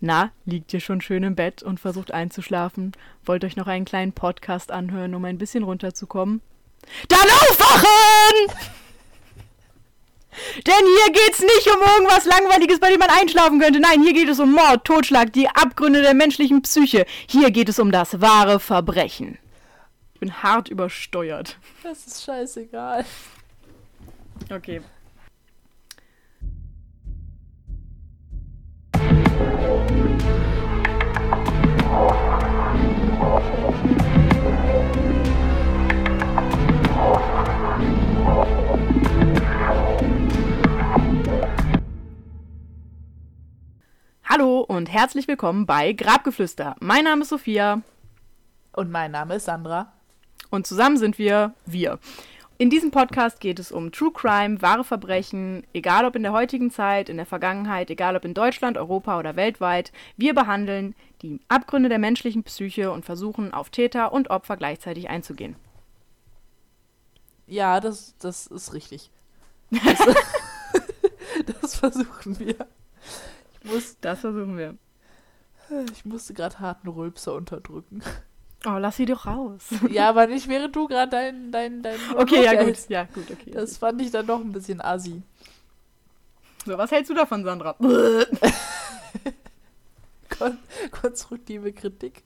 Na, liegt ihr schon schön im Bett und versucht einzuschlafen? Wollt euch noch einen kleinen Podcast anhören, um ein bisschen runterzukommen? Dann aufwachen! Denn hier geht's nicht um irgendwas Langweiliges, bei dem man einschlafen könnte. Nein, hier geht es um Mord, Totschlag, die Abgründe der menschlichen Psyche. Hier geht es um das wahre Verbrechen. Ich bin hart übersteuert. Das ist scheißegal. Okay. Hallo und herzlich willkommen bei Grabgeflüster. Mein Name ist Sophia Und mein Name ist Sandra. und zusammen sind wir wir. In diesem Podcast geht es um True Crime, wahre Verbrechen, egal ob in der heutigen Zeit, in der Vergangenheit, egal ob in Deutschland, Europa oder weltweit. Wir behandeln die Abgründe der menschlichen Psyche und versuchen auf Täter und Opfer gleichzeitig einzugehen. Ja, das, das ist richtig. Das, das versuchen wir. Ich, muss, Das versuchen wir. ich musste gerade harten Rülpser unterdrücken. Oh, lass sie doch raus. Ja, aber nicht während du gerade dein, dein, dein Okay, ja gut. Ja, gut, okay. Das fand ich dann doch ein bisschen assi. So, was hältst du davon, Sandra? Kon konstruktive Kritik.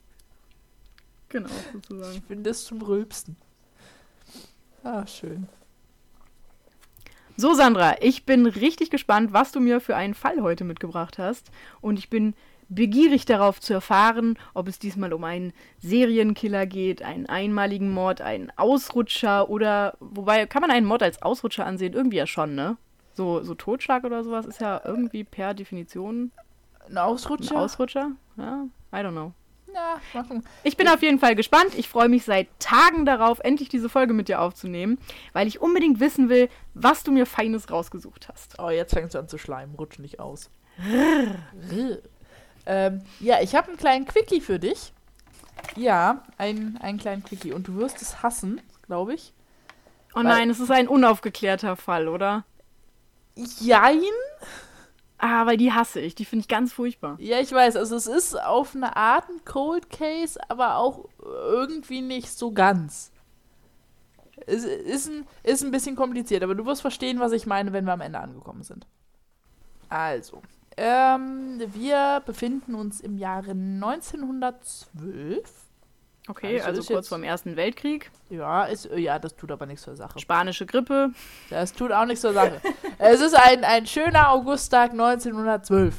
genau, sozusagen. Ich finde das zum Rülpsen. Ah, schön. So, Sandra, ich bin richtig gespannt, was du mir für einen Fall heute mitgebracht hast. Und ich bin begierig darauf zu erfahren, ob es diesmal um einen Serienkiller geht, einen einmaligen Mord, einen Ausrutscher oder. Wobei, kann man einen Mord als Ausrutscher ansehen? Irgendwie ja schon, ne? So, so Totschlag oder sowas ist ja irgendwie per Definition Ein ein Ausrutscher? Ausrutscher. Ja, I don't know. ja. Ich bin auf jeden Fall gespannt. Ich freue mich seit Tagen darauf, endlich diese Folge mit dir aufzunehmen, weil ich unbedingt wissen will, was du mir Feines rausgesucht hast. Oh, jetzt fängst du an zu schleimen. Rutsch nicht aus. Ähm, ja, ich habe einen kleinen Quickie für dich. Ja, einen, einen kleinen Quickie. Und du wirst es hassen, glaube ich. Oh nein, es ist ein unaufgeklärter Fall, oder? Jein? Ah, weil die hasse ich. Die finde ich ganz furchtbar. Ja, ich weiß. Also es ist auf eine Art ein Cold Case, aber auch irgendwie nicht so ganz. Es ist ein, ist ein bisschen kompliziert, aber du wirst verstehen, was ich meine, wenn wir am Ende angekommen sind. Also, ähm, wir befinden uns im Jahre 1912. Okay, Also also, kurz vorm Ersten Weltkrieg. Ja, ist, ja, das tut aber nichts zur Sache. Spanische Grippe. Das tut auch nichts zur Sache. es ist ein, ein schöner Augusttag 1912.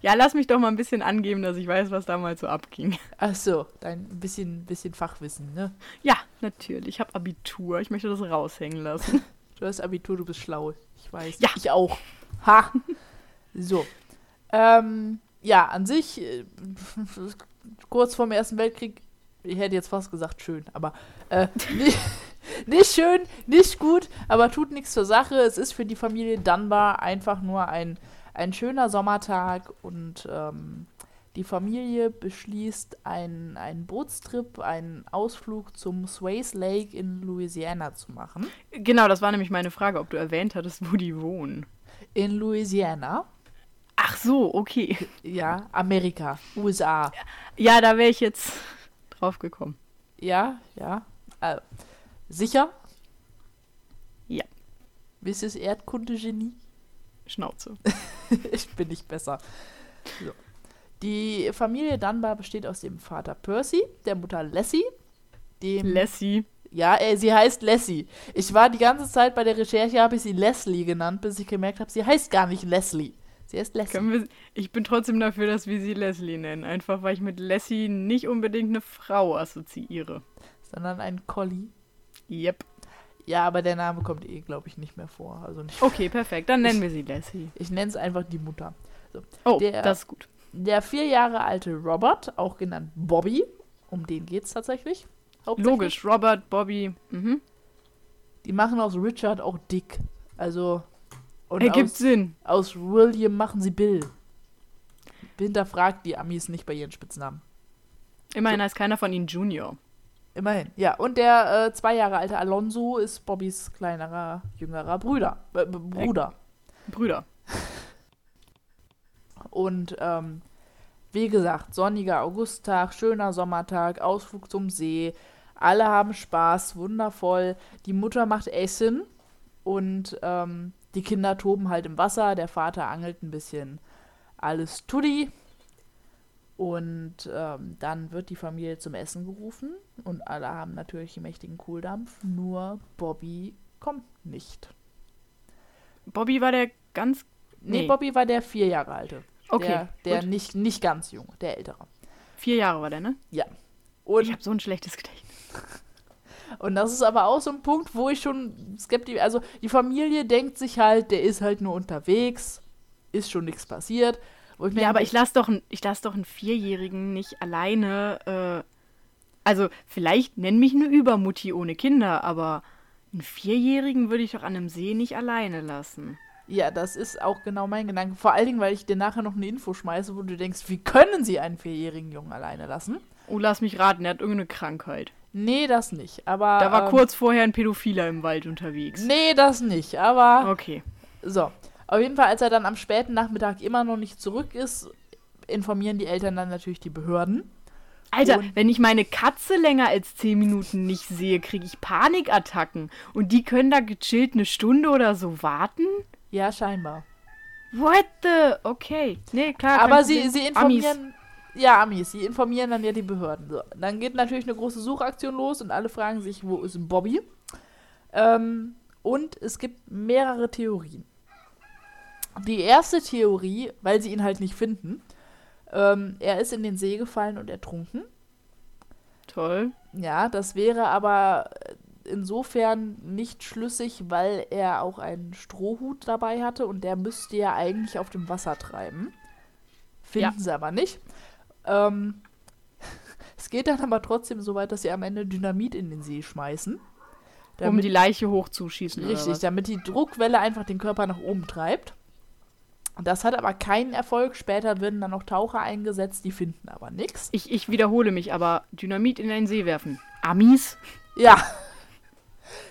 Ja, lass mich doch mal ein bisschen angeben, dass ich weiß, was damals so abging. Ach so, dein bisschen, bisschen Fachwissen, ne? Ja, natürlich. Ich habe Abitur. Ich möchte das raushängen lassen. Du hast Abitur, du bist schlau. Ich weiß. Ja. Ich auch. Ha. So. Ähm, ja, an sich, äh, kurz vorm Ersten Weltkrieg, ich hätte jetzt fast gesagt schön, aber äh, nicht, nicht schön, nicht gut, aber tut nichts zur Sache. Es ist für die Familie Dunbar einfach nur ein, ein schöner Sommertag und ähm, die Familie beschließt, einen, einen Bootstrip, einen Ausflug zum Swayze Lake in Louisiana zu machen. genau, das war nämlich meine Frage, ob du erwähnt hattest, wo die wohnen. In Louisiana. Ach so, okay. Ja, Amerika, USA. Ja, da wäre ich jetzt drauf gekommen. Ja, ja. Äh, sicher? Ja. Das Erdkunde-Genie? Schnauze. ich bin nicht besser. So. Die Familie Dunbar besteht aus dem Vater Percy, der Mutter Lassie, dem... Lassie. ja, äh, sie heißt Lassie. Ich war die ganze Zeit bei der Recherche, habe ich sie Leslie genannt, bis ich gemerkt habe, sie heißt gar nicht Leslie. Sie heißt Lassie. Wir, ich bin trotzdem dafür, dass wir sie Leslie nennen. Einfach weil ich mit Lassie nicht unbedingt eine Frau assoziiere. Sondern ein Collie. Yep. Ja, aber der Name kommt eh, glaube ich, nicht mehr vor. Also nicht. Okay, perfekt. Dann nennen wir sie Lassie. Ich nenne es einfach die Mutter. Oh, Der- das ist gut. Der vier Jahre alte Robert, auch genannt Bobby, um den geht's tatsächlich. hauptsächlich. Logisch. Robert, Bobby. Mhm. Die machen aus Richard auch Dick. Also. Und Ergibt aus, Sinn. aus William machen sie Bill. Hinterfragt die Amis nicht bei ihren Spitznamen. Immerhin heißt keiner von ihnen Junior. Immerhin. Ja, und der äh, zwei Jahre alte Alonso ist Bobbys kleinerer, jüngerer Brüder. Äh, Bruder. Brüder. Und ähm, wie gesagt, sonniger Augusttag, schöner Sommertag, Ausflug zum See. Alle haben Spaß, wundervoll. Die Mutter macht Essen und ähm, die Kinder toben halt im Wasser. Der Vater angelt ein bisschen. Alles Tuddi. Und ähm, dann wird die Familie zum Essen gerufen und alle haben natürlich einen mächtigen Kohldampf, nur Bobby kommt nicht. Bobby war der ganz. Nee, Nee. Bobby war der vier Jahre alte. Okay, Der, der gut. nicht, nicht ganz jung, der ältere. Vier Jahre war der, ne? Und, Ich habe so ein schlechtes Gedächtnis. Und das ist aber auch so ein Punkt, wo ich schon skeptisch. Also die Familie denkt sich halt, der ist halt nur unterwegs, ist schon nichts passiert. Wo ich mir Ja, aber ich lasse doch, ein- ich lass doch einen Vierjährigen nicht alleine. Äh, also, vielleicht nenn mich eine Übermutti ohne Kinder, aber einen Vierjährigen würde ich doch an einem See nicht alleine lassen. Ja, das ist auch genau mein Gedanke. Vor allen Dingen, weil ich dir nachher noch eine Info schmeiße, wo du denkst, wie können sie einen vierjährigen Jungen alleine lassen? Oh, lass mich raten, er hat irgendeine Krankheit. Nee, das nicht. Aber. Da war ähm, kurz vorher ein Pädophiler im Wald unterwegs. Nee, das nicht. Aber. Okay. So. Auf jeden Fall, als er dann am späten Nachmittag immer noch nicht zurück ist, informieren die Eltern dann natürlich die Behörden. Alter, Und- wenn ich meine Katze länger als zehn Minuten nicht sehe, kriege ich Panikattacken. Und die können da gechillt eine Stunde oder so warten? Ja, scheinbar. What the? Okay. Nee, klar. Aber sie, sie Amis. Ja, Amis, sie informieren dann ja die Behörden. So, dann geht natürlich eine große Suchaktion los und alle fragen sich, wo ist Bobby? Ähm, und es gibt mehrere Theorien. Die erste Theorie, weil sie ihn halt nicht finden, ähm, er ist in den See gefallen und ertrunken. Toll. Ja, das wäre aber insofern nicht schlüssig, weil er auch einen Strohhut dabei hatte und der müsste ja eigentlich auf dem Wasser treiben. Finden Ja. sie aber nicht. Ähm, es geht dann aber trotzdem so weit, dass sie am Ende Dynamit in den See schmeißen. um die Leiche hochzuschießen. richtig, damit die Druckwelle einfach den Körper nach oben treibt. Das hat aber keinen Erfolg. Später werden dann noch Taucher eingesetzt, die finden aber nichts. Ich, ich wiederhole mich, aber Dynamit in einen See werfen. Amis? Ja.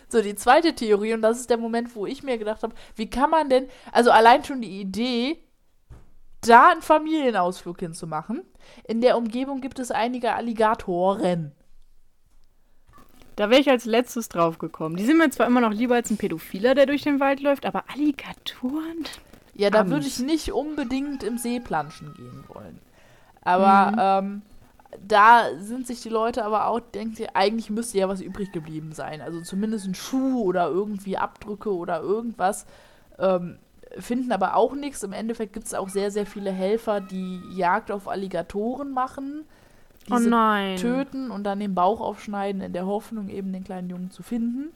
So, die zweite Theorie, und das ist der Moment, wo ich mir gedacht habe, wie kann man denn, also allein schon die Idee, da einen Familienausflug hinzumachen. In der Umgebung gibt es einige Alligatoren. Da wäre ich als letztes drauf gekommen. Die sind mir zwar immer noch lieber als ein Pädophiler, der durch den Wald läuft, aber Alligatoren? Ja, da würde ich nicht unbedingt im See planschen gehen wollen. Aber ähm, da sind sich die Leute aber auch, denkt ihr, eigentlich müsste ja was übrig geblieben sein. Also zumindest ein Schuh oder irgendwie Abdrücke oder irgendwas. Ähm, finden aber auch nichts. Im Endeffekt gibt es auch sehr, sehr viele Helfer, die Jagd auf Alligatoren machen. Oh Diese nein. töten und dann den Bauch aufschneiden, in der Hoffnung, eben den kleinen Jungen zu finden.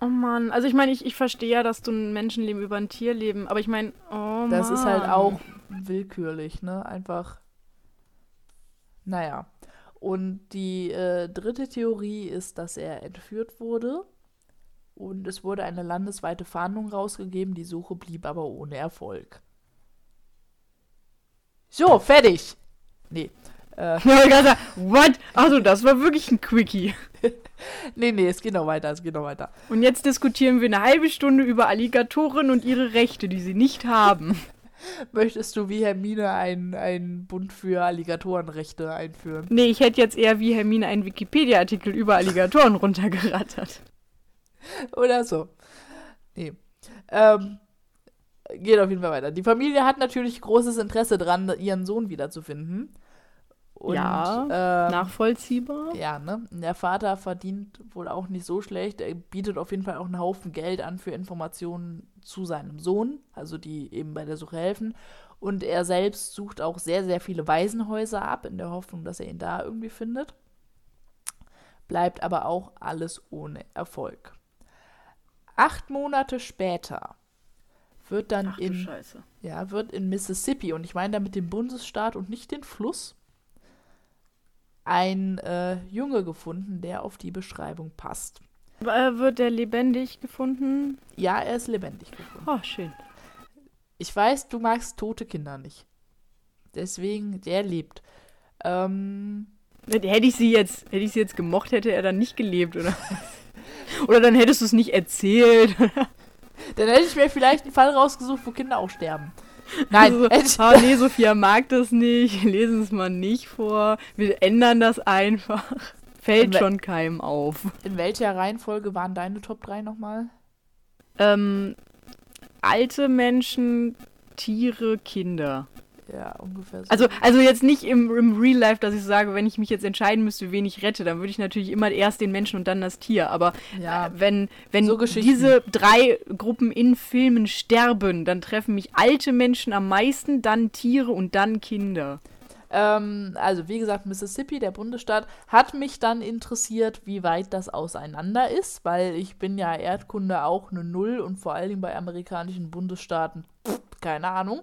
Oh Mann. Also ich meine, ich, ich verstehe ja, dass du ein Menschenleben über ein Tierleben, aber ich meine, oh Mann. Das ist halt auch willkürlich, ne? Einfach. Naja. Und die äh, dritte Theorie ist, dass er entführt wurde. Und es wurde eine landesweite Fahndung rausgegeben. Die Suche blieb aber ohne Erfolg. So, fertig. Nee. Äh, what? Also das war wirklich ein Quickie. nee, nee, es geht noch weiter, es geht noch weiter. Und jetzt diskutieren wir eine halbe Stunde über Alligatoren und ihre Rechte, die sie nicht haben. Möchtest du wie Hermine einen, einen Bund für Alligatorenrechte einführen? Nee, ich hätte jetzt eher wie Hermine einen Wikipedia-Artikel über Alligatoren runtergerattert. Oder so. Nee. Ähm, geht auf jeden Fall weiter. Die Familie hat natürlich großes Interesse dran, ihren Sohn wiederzufinden. Und, Ja, ähm, Nachvollziehbar? ja, ne? Der Vater verdient wohl auch nicht so schlecht. Er bietet auf jeden Fall auch einen Haufen Geld an für Informationen zu seinem Sohn, also die eben bei der Suche helfen. Und er selbst sucht auch sehr, sehr viele Waisenhäuser ab, in der Hoffnung, dass er ihn da irgendwie findet. Bleibt aber auch alles ohne Erfolg. Acht Monate später wird dann Ach in Scheiße. ja, wird in Mississippi, und ich meine damit den Bundesstaat und nicht den Fluss, ein äh, Junge gefunden, der auf die Beschreibung passt. Äh, wird der lebendig gefunden? Ja, er ist lebendig gefunden. Oh, schön. Ich weiß, du magst tote Kinder nicht. Deswegen, der lebt. Ähm, Hätte ich sie jetzt, hätte ich sie jetzt gemocht, hätte er dann nicht gelebt, oder? oder dann hättest du es nicht erzählt. dann hätte ich mir vielleicht einen Fall rausgesucht, wo Kinder auch sterben. Nein, Also, ah, nee, Sophia mag das nicht. Lesen es mal nicht vor. Wir ändern das einfach. Fällt schon keinem auf. in welcher Reihenfolge waren deine Top 3 nochmal? Ähm, alte Menschen, Tiere, Kinder. Ja, ungefähr so. Also, also jetzt nicht im, im Real Life, dass ich sage, wenn ich mich jetzt entscheiden müsste, wen ich rette, dann würde ich natürlich immer erst den Menschen und dann das Tier. Aber ja, äh, wenn, wenn So diese drei Gruppen in Filmen sterben, dann treffen mich alte Menschen am meisten, dann Tiere und dann Kinder. Ähm, also wie gesagt, Mississippi, der Bundesstaat, hat mich dann interessiert, wie weit das auseinander ist, weil ich bin ja Erdkunde auch eine Null und vor allen Dingen bei amerikanischen Bundesstaaten, pff, keine Ahnung.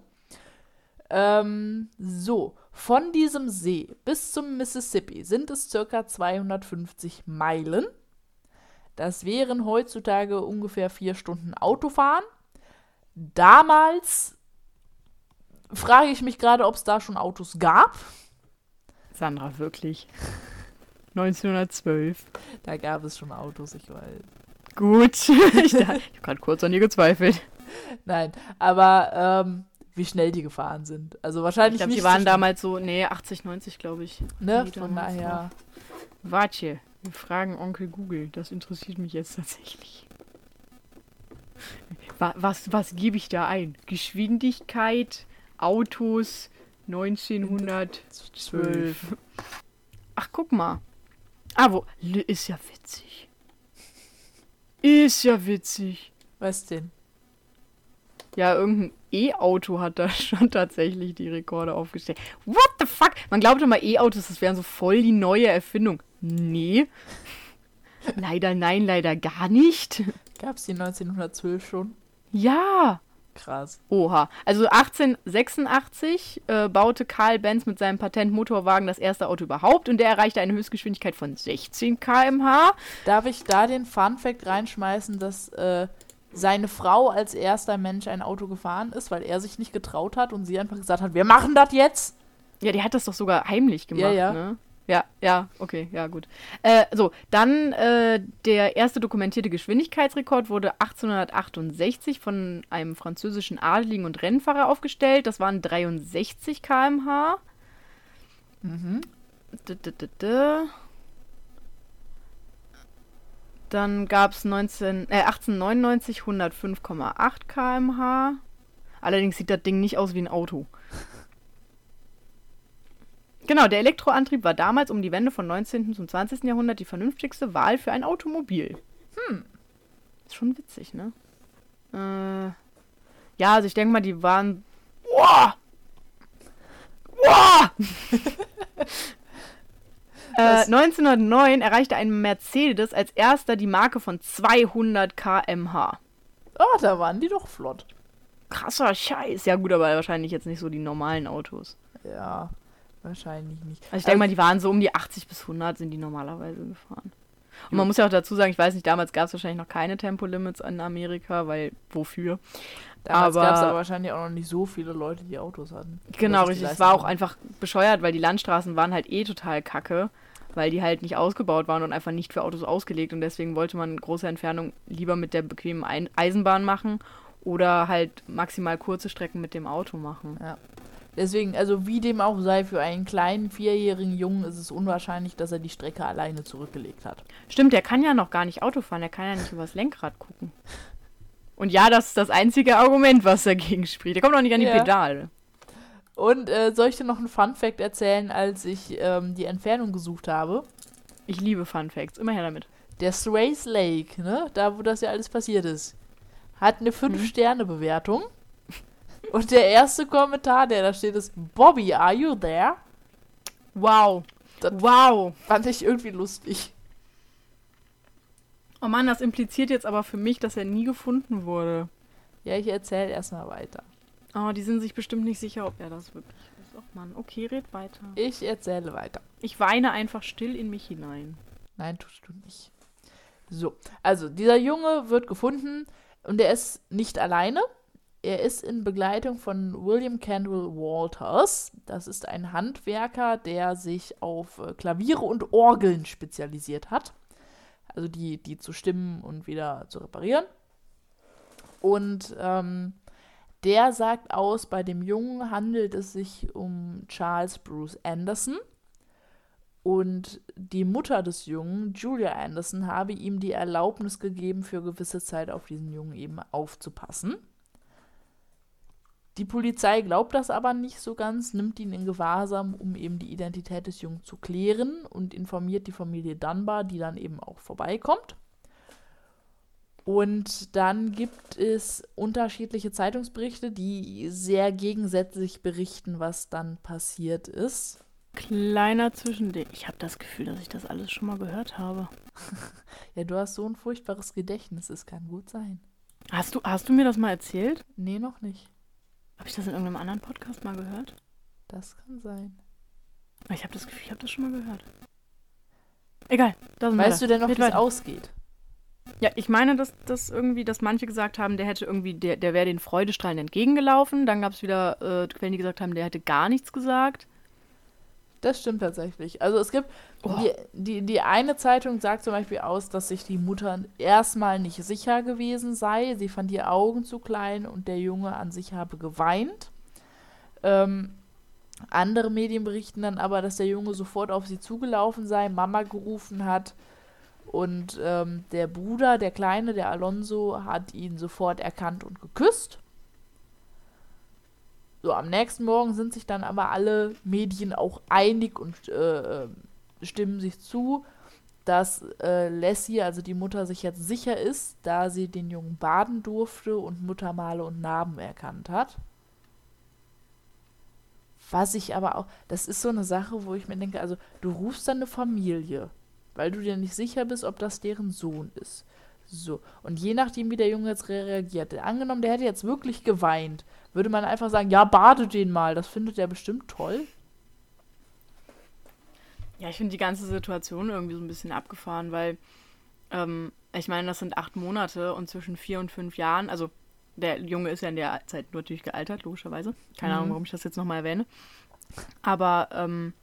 Ähm, so, von diesem See bis zum Mississippi sind es circa 250 Meilen. Das wären heutzutage ungefähr vier Stunden Autofahren. Damals frage ich mich gerade, ob es da schon Autos gab. Sandra, wirklich. 1912. Da gab es schon Autos, ich weiß. Gut. ich ich habe gerade kurz an ihr gezweifelt. Nein, aber ähm, wie schnell die gefahren sind. Also wahrscheinlich Ich glaube, die waren so damals so, nee, 80, 90, glaube ich. Ne? Von daher. Warte, wir fragen Onkel Google. Das interessiert mich jetzt tatsächlich. Wa- Was, was gebe ich da ein? Geschwindigkeit, Autos, 1912. Ach, guck mal. Ah, wo? Ist ja witzig. Ist ja witzig. Was denn? Ja, irgendein E-Auto hat da schon tatsächlich die Rekorde aufgestellt. What the fuck? Man glaubt immer, E-Autos, das wären so voll die neue Erfindung. Nee. leider nein, leider gar nicht. Gab es die 1912 schon? Ja. Krass. Oha. Also 1886 äh, baute Karl Benz mit seinem Patentmotorwagen das erste Auto überhaupt und der erreichte eine Höchstgeschwindigkeit von 16 km/h. Darf ich da den Fun Fact reinschmeißen, dass äh, seine Frau als erster Mensch ein Auto gefahren ist, weil er sich nicht getraut hat und sie einfach gesagt hat, wir machen das jetzt? Ja, die hat das doch sogar heimlich gemacht, Ja, ja. ne? Ja, ja, okay, ja, gut. Äh, so, dann äh, der erste dokumentierte Geschwindigkeitsrekord wurde 1868 von einem französischen Adligen und Rennfahrer aufgestellt. Das waren 63 km/h. Mhm. D -d -d -d. Dann gab es äh, 1899 105,8 km/h. Allerdings sieht das Ding nicht aus wie ein Auto. Genau, der Elektroantrieb war damals um die Wende von 19. zum 20. Jahrhundert die vernünftigste Wahl für ein Automobil. Hm. Ist schon witzig, ne? Äh, ja, also ich denke mal, die waren. Boah! Boah! äh, Was? 1909 erreichte ein Mercedes als erster die Marke von 200 km/h. Oh, da waren die doch flott. Krasser Scheiß. Ja, gut, aber wahrscheinlich jetzt nicht so die normalen Autos. Ja, wahrscheinlich nicht. Also ich denke mal, die waren so um die 80 bis 100 sind die normalerweise gefahren. Und man muss ja auch dazu sagen, ich weiß nicht, damals gab es wahrscheinlich noch keine Tempolimits in Amerika, weil wofür? Damals gab es aber wahrscheinlich auch noch nicht so viele Leute, die Autos hatten. Genau, richtig. Es war auch einfach bescheuert, weil die Landstraßen waren halt eh total kacke, weil die halt nicht ausgebaut waren und einfach nicht für Autos ausgelegt. Und deswegen wollte man große Entfernung lieber mit der bequemen Ein Eisenbahn machen oder halt maximal kurze Strecken mit dem Auto machen. Deswegen, also wie dem auch sei, für einen kleinen vierjährigen Jungen ist es unwahrscheinlich, dass er die Strecke alleine zurückgelegt hat. Stimmt, der kann ja noch gar nicht Auto fahren, der kann ja nicht übers Lenkrad gucken. Und ja, das ist das einzige Argument, was dagegen spricht. Der kommt noch nicht an die Ja. Pedale. Und äh, soll ich dir noch einen Fun-Fact erzählen, als ich ähm, die Entfernung gesucht habe? Ich liebe Fun Facts. Immer her damit. Der Strays Lake, ne, da wo das ja alles passiert ist, hat eine 5-Sterne-Bewertung. Und der erste Kommentar, der da steht, ist: Bobby, are you there? Wow. Das- Wow. Fand ich irgendwie lustig. Oh Mann, das impliziert jetzt aber für mich, dass er nie gefunden wurde. Ja, ich erzähle erstmal weiter. Oh, die sind sich bestimmt nicht sicher, ob er das wirklich ist. Oh Mann, okay, red weiter. Ich erzähle weiter. Ich weine einfach still in mich hinein. Nein, tust du nicht. So, also dieser Junge wird gefunden und er ist nicht alleine. Er ist in Begleitung von William Candwell Walters. Das ist ein Handwerker, der sich auf äh, Klaviere und Orgeln spezialisiert hat. Also die, die zu stimmen und wieder zu reparieren. Und ähm, Der sagt aus, bei dem Jungen handelt es sich um Charles Bruce Anderson. Und die Mutter des Jungen, Julia Anderson, habe ihm die Erlaubnis gegeben, für gewisse Zeit auf diesen Jungen eben aufzupassen. Die Polizei glaubt das aber nicht so ganz, nimmt ihn in Gewahrsam, um eben die Identität des Jungen zu klären und informiert die Familie Dunbar, die dann eben auch vorbeikommt. Und dann gibt es unterschiedliche Zeitungsberichte, die sehr gegensätzlich berichten, was dann passiert ist. Kleiner Zwischending. Ich habe das Gefühl, dass ich das alles schon mal gehört habe. ja, du hast so ein furchtbares Gedächtnis, es kann gut sein. Hast du, hast du mir das mal erzählt? Nee, noch nicht. Habe ich das in irgendeinem anderen Podcast mal gehört? Das kann sein. Ich habe das Gefühl, ich habe das schon mal gehört. Egal. Weißt du denn noch, wie es ausgeht? Ja, ich meine, dass, dass irgendwie, dass manche gesagt haben, der hätte irgendwie, der, der wäre den Freudestrahlen entgegengelaufen. Dann gab es wieder äh, Quellen, die gesagt haben, der hätte gar nichts gesagt. Das stimmt tatsächlich. Also es gibt, oh. die, die, die eine Zeitung sagt zum Beispiel aus, dass sich die Mutter erstmal nicht sicher gewesen sei. Sie fand die Augen zu klein und der Junge an sich habe geweint. Ähm, andere Medien berichten dann aber, dass der Junge sofort auf sie zugelaufen sei, Mama gerufen hat und ähm, der Bruder, der Kleine, der Alonso, hat ihn sofort erkannt und geküsst. So, am nächsten Morgen sind sich dann aber alle Medien auch einig und äh, äh, stimmen sich zu, dass äh, Lassie, also die Mutter, sich jetzt sicher ist, da sie den Jungen baden durfte und Muttermale und Narben erkannt hat. Was ich aber auch, das ist so eine Sache, wo ich mir denke, also du rufst dann eine Familie, weil du dir nicht sicher bist, ob das deren Sohn ist. So, und je nachdem, wie der Junge jetzt reagiert, angenommen, der hätte jetzt wirklich geweint, würde man einfach sagen, ja, bade den mal. Das findet er bestimmt toll. Ja, ich finde die ganze Situation irgendwie so ein bisschen abgefahren, weil ähm, ich meine, das sind acht Monate und zwischen vier und fünf Jahren, also der Junge ist ja in der Zeit natürlich gealtert, logischerweise. Keine mhm. Ahnung, warum ich das jetzt nochmal erwähne. Aber ähm,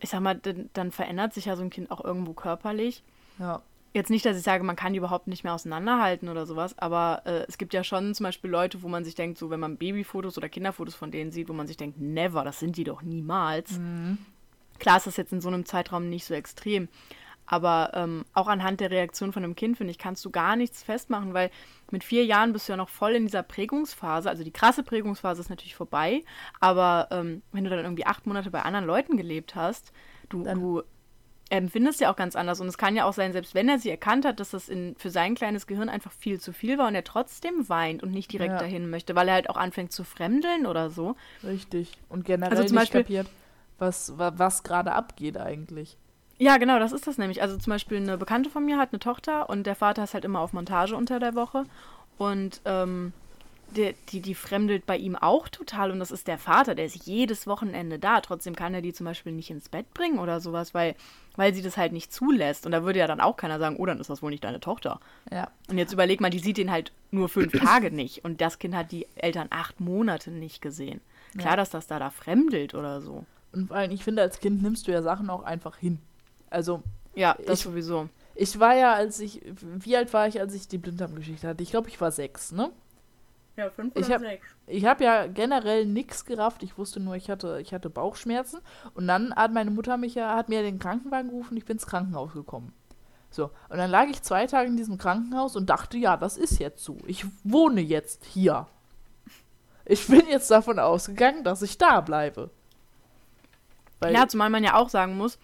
ich sag mal, dann, dann verändert sich ja so ein Kind auch irgendwo körperlich. Ja jetzt nicht, dass ich sage, man kann die überhaupt nicht mehr auseinanderhalten oder sowas, aber äh, es gibt ja schon zum Beispiel Leute, wo man sich denkt, so wenn man Babyfotos oder Kinderfotos von denen sieht, wo man sich denkt, never, das sind die doch niemals. Mhm. Klar ist das jetzt in so einem Zeitraum nicht so extrem, aber ähm, auch anhand der Reaktion von einem Kind, finde ich, kannst du gar nichts festmachen, weil mit vier Jahren bist du ja noch voll in dieser Prägungsphase. Also die krasse Prägungsphase ist natürlich vorbei, aber ähm, wenn du dann irgendwie acht Monate bei anderen Leuten gelebt hast, du, du empfindest ja auch ganz anders. Und es kann ja auch sein, selbst wenn er sie erkannt hat, dass das in, für sein kleines Gehirn einfach viel zu viel war und er trotzdem weint und nicht direkt ja. dahin möchte, weil er halt auch anfängt zu fremdeln oder so. Richtig. Und generell also zum nicht Beispiel, kapiert, was, was gerade abgeht eigentlich. Ja, genau, das ist das nämlich. Also zum Beispiel eine Bekannte von mir hat eine Tochter und der Vater ist halt immer auf Montage unter der Woche. Und ähm, die, die, die fremdelt bei ihm auch total und das ist der Vater, der ist jedes Wochenende da. Trotzdem kann er die zum Beispiel nicht ins Bett bringen oder sowas, weil, weil sie das halt nicht zulässt. Und da würde ja dann auch keiner sagen, oh, dann ist das wohl nicht deine Tochter. Ja. Und jetzt überleg mal, die sieht ihn halt nur fünf Tage nicht und das Kind hat die Eltern acht Monate nicht gesehen. Klar, ja. dass das da da fremdelt oder so. Und vor allem, ich finde, als Kind nimmst du ja Sachen auch einfach hin. Also. Ja, das ich, sowieso. Ich war ja, als ich, wie alt war ich, als ich die Blinddarmgeschichte hatte? Ich glaube, ich war sechs, ne? Ja, fünf oder ich hab, sechs. Ich habe ja generell nichts gerafft. Ich wusste nur, ich hatte, ich hatte Bauchschmerzen. Und dann hat meine Mutter mich ja, hat mir den Krankenwagen gerufen, ich bin ins Krankenhaus gekommen. So, und dann lag ich zwei Tage in diesem Krankenhaus und dachte, ja, das ist jetzt so. Ich wohne jetzt hier. Ich bin jetzt davon ausgegangen, dass ich da bleibe. Weil ja, zumal man ja auch sagen muss,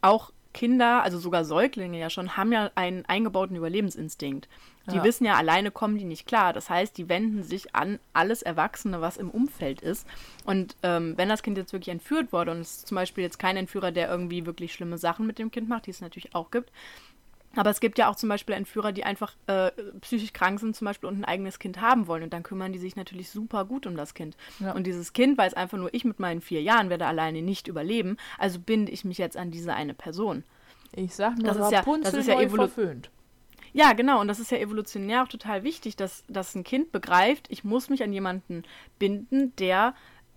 auch Kinder, also sogar Säuglinge ja schon, haben ja einen eingebauten Überlebensinstinkt. Die ja. wissen ja, alleine kommen die nicht klar. Das heißt, die wenden sich an alles Erwachsene, was im Umfeld ist. Und ähm, wenn das Kind jetzt wirklich entführt wurde und es ist zum Beispiel jetzt kein Entführer, der irgendwie wirklich schlimme Sachen mit dem Kind macht, die es natürlich auch gibt. Aber es gibt ja auch zum Beispiel Entführer, die einfach äh, psychisch krank sind zum Beispiel und ein eigenes Kind haben wollen. Und dann kümmern die sich natürlich super gut um das Kind. Ja. Und dieses Kind weiß einfach nur, ich mit meinen vier Jahren werde alleine nicht überleben. Also binde ich mich jetzt an diese eine Person. Ich sag nur, das ist ja, das ist ja verföhnt. Ja, genau. Und das ist ja evolutionär auch total wichtig, dass, dass ein Kind begreift, ich muss mich an jemanden binden, der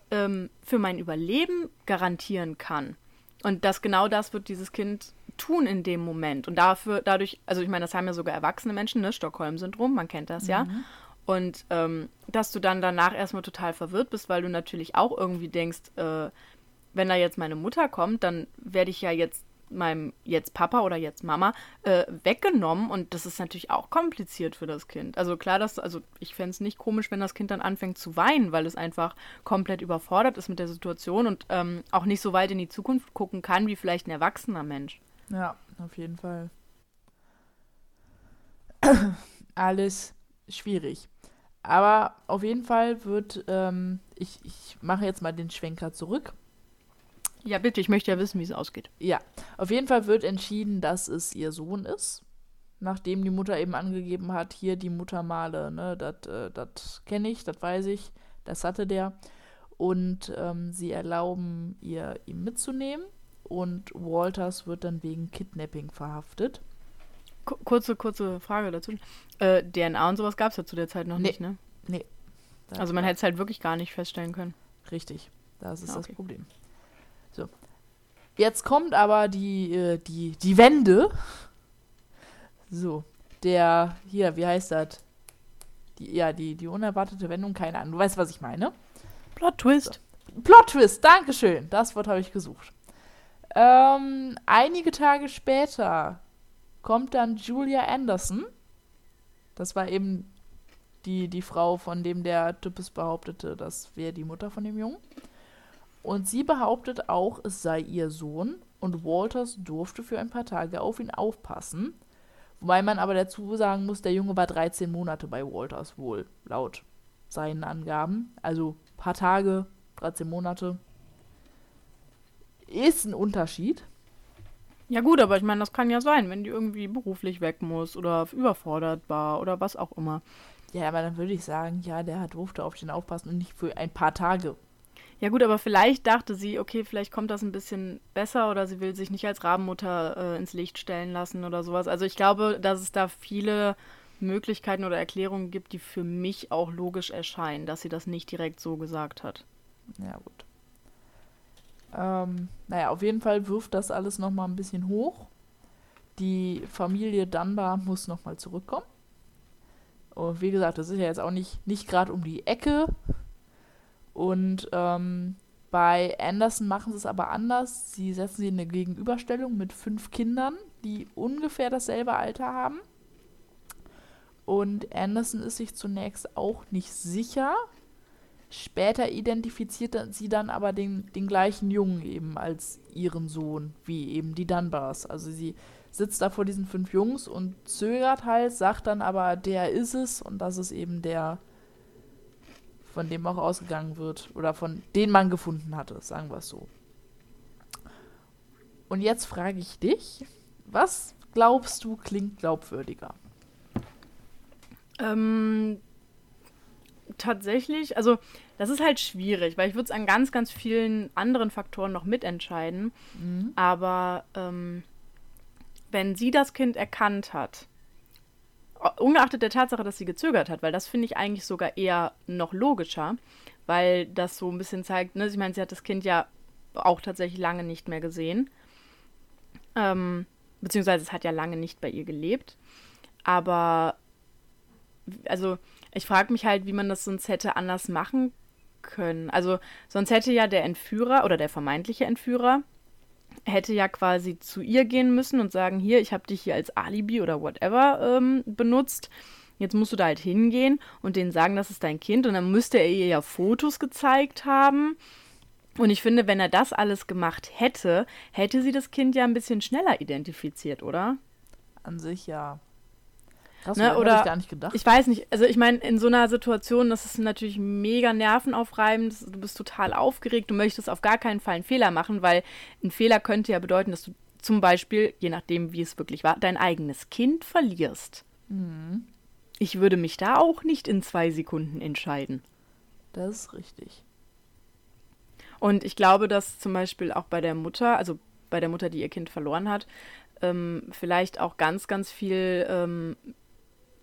ähm, für mein Überleben garantieren kann. Und das genau das wird dieses Kind tun in dem Moment. Und dafür, dadurch, also ich meine, das haben ja sogar erwachsene Menschen, ne? Stockholm-Syndrom, man kennt das ja. Mhm. Und ähm, dass du dann danach erstmal total verwirrt bist, weil du natürlich auch irgendwie denkst, äh, wenn da jetzt meine Mutter kommt, dann werde ich ja jetzt meinem jetzt Papa oder jetzt Mama äh, weggenommen und das ist natürlich auch kompliziert für das Kind. Also klar, dass, also ich fände es nicht komisch, wenn das Kind dann anfängt zu weinen, weil es einfach komplett überfordert ist mit der Situation und ähm, auch nicht so weit in die Zukunft gucken kann wie vielleicht ein erwachsener Mensch. Ja, auf jeden Fall. Alles schwierig. Aber auf jeden Fall wird, ähm, ich, ich mache jetzt mal den Schwenker zurück. Ja, bitte, ich möchte ja wissen, wie es ausgeht. Ja, auf jeden Fall wird entschieden, dass es ihr Sohn ist. Nachdem die Mutter eben angegeben hat, hier die Muttermale, ne, das äh, kenne ich, das weiß ich, das hatte der. Und ähm, sie erlauben ihr, ihn mitzunehmen. Und Walters wird dann wegen Kidnapping verhaftet. Kurze, kurze Frage dazu. Äh, DNA und sowas gab es ja zu der Zeit noch nee. nicht, ne? Nee. Also man hätte es halt wirklich gar nicht feststellen können. Richtig. Das ist ah, okay. das Problem. So. Jetzt kommt aber die, äh, die, die Wende. So. Der, hier, wie heißt das? Die, ja, die, die unerwartete Wendung, keine Ahnung. Du weißt, was ich meine. Plot Twist. So. Plot Twist, Dankeschön. Das Wort habe ich gesucht. Ähm, einige Tage später kommt dann Julia Anderson. Das war eben die, die Frau, von dem der Typus behauptete, das wäre die Mutter von dem Jungen. Und sie behauptet auch, es sei ihr Sohn und Walters durfte für ein paar Tage auf ihn aufpassen. Wobei man aber dazu sagen muss, der Junge war 13 Monate bei Walters wohl, laut seinen Angaben. Also ein paar Tage, 13 Monate. Ist ein Unterschied. Ja gut, aber ich meine, das kann ja sein, wenn die irgendwie beruflich weg muss oder überfordert war oder was auch immer. Ja, aber dann würde ich sagen, ja, der durfte auf den aufpassen und nicht für ein paar Tage. Ja gut, aber vielleicht dachte sie, okay, vielleicht kommt das ein bisschen besser oder sie will sich nicht als Rabenmutter äh, ins Licht stellen lassen oder sowas. Also ich glaube, dass es da viele Möglichkeiten oder Erklärungen gibt, die für mich auch logisch erscheinen, dass sie das nicht direkt so gesagt hat. Ja gut. Ähm, naja, auf jeden Fall wirft das alles nochmal ein bisschen hoch. Die Familie Dunbar muss nochmal zurückkommen. Und wie gesagt, das ist ja jetzt auch nicht, nicht gerade um die Ecke. Und ähm, bei Anderson machen sie es aber anders. Sie setzen sie in eine Gegenüberstellung mit fünf Kindern, die ungefähr dasselbe Alter haben. Und Anderson ist sich zunächst auch nicht sicher. Später identifiziert sie dann aber den, den gleichen Jungen eben als ihren Sohn, wie eben die Dunbars. Also sie sitzt da vor diesen fünf Jungs und zögert halt, sagt dann aber, der ist es und das ist eben der, von dem auch ausgegangen wird oder von den man gefunden hatte, sagen wir es so. Und jetzt frage ich dich, was glaubst du klingt glaubwürdiger? Ähm, tatsächlich, also das ist halt schwierig, weil ich würde es an ganz, ganz vielen anderen Faktoren noch mitentscheiden. Mhm. Aber ähm, wenn sie das Kind erkannt hat, ungeachtet der Tatsache, dass sie gezögert hat, weil das finde ich eigentlich sogar eher noch logischer, weil das so ein bisschen zeigt, ne, ich meine, sie hat das Kind ja auch tatsächlich lange nicht mehr gesehen. Ähm, beziehungsweise es hat ja lange nicht bei ihr gelebt. Aber, also, ich frage mich halt, wie man das sonst hätte anders machen können. Also, sonst hätte ja der Entführer oder der vermeintliche Entführer hätte ja quasi zu ihr gehen müssen und sagen, hier, ich habe dich hier als Alibi oder whatever ähm, benutzt. Jetzt musst du da halt hingehen und denen sagen, das ist dein Kind. Und dann müsste er ihr ja Fotos gezeigt haben. Und ich finde, wenn er das alles gemacht hätte, hätte sie das Kind ja ein bisschen schneller identifiziert, oder? An sich ja. Krass, ne, oder ich gar nicht gedacht. Ich weiß nicht, also ich meine, in so einer Situation, das ist natürlich mega nervenaufreibend, du bist total aufgeregt, du möchtest auf gar keinen Fall einen Fehler machen, weil ein Fehler könnte ja bedeuten, dass du zum Beispiel, je nachdem, wie es wirklich war, dein eigenes Kind verlierst. Mhm. Ich würde mich da auch nicht in zwei Sekunden entscheiden. Das ist richtig. Und ich glaube, dass zum Beispiel auch bei der Mutter, also bei der Mutter, die ihr Kind verloren hat, ähm, vielleicht auch ganz, ganz viel ähm,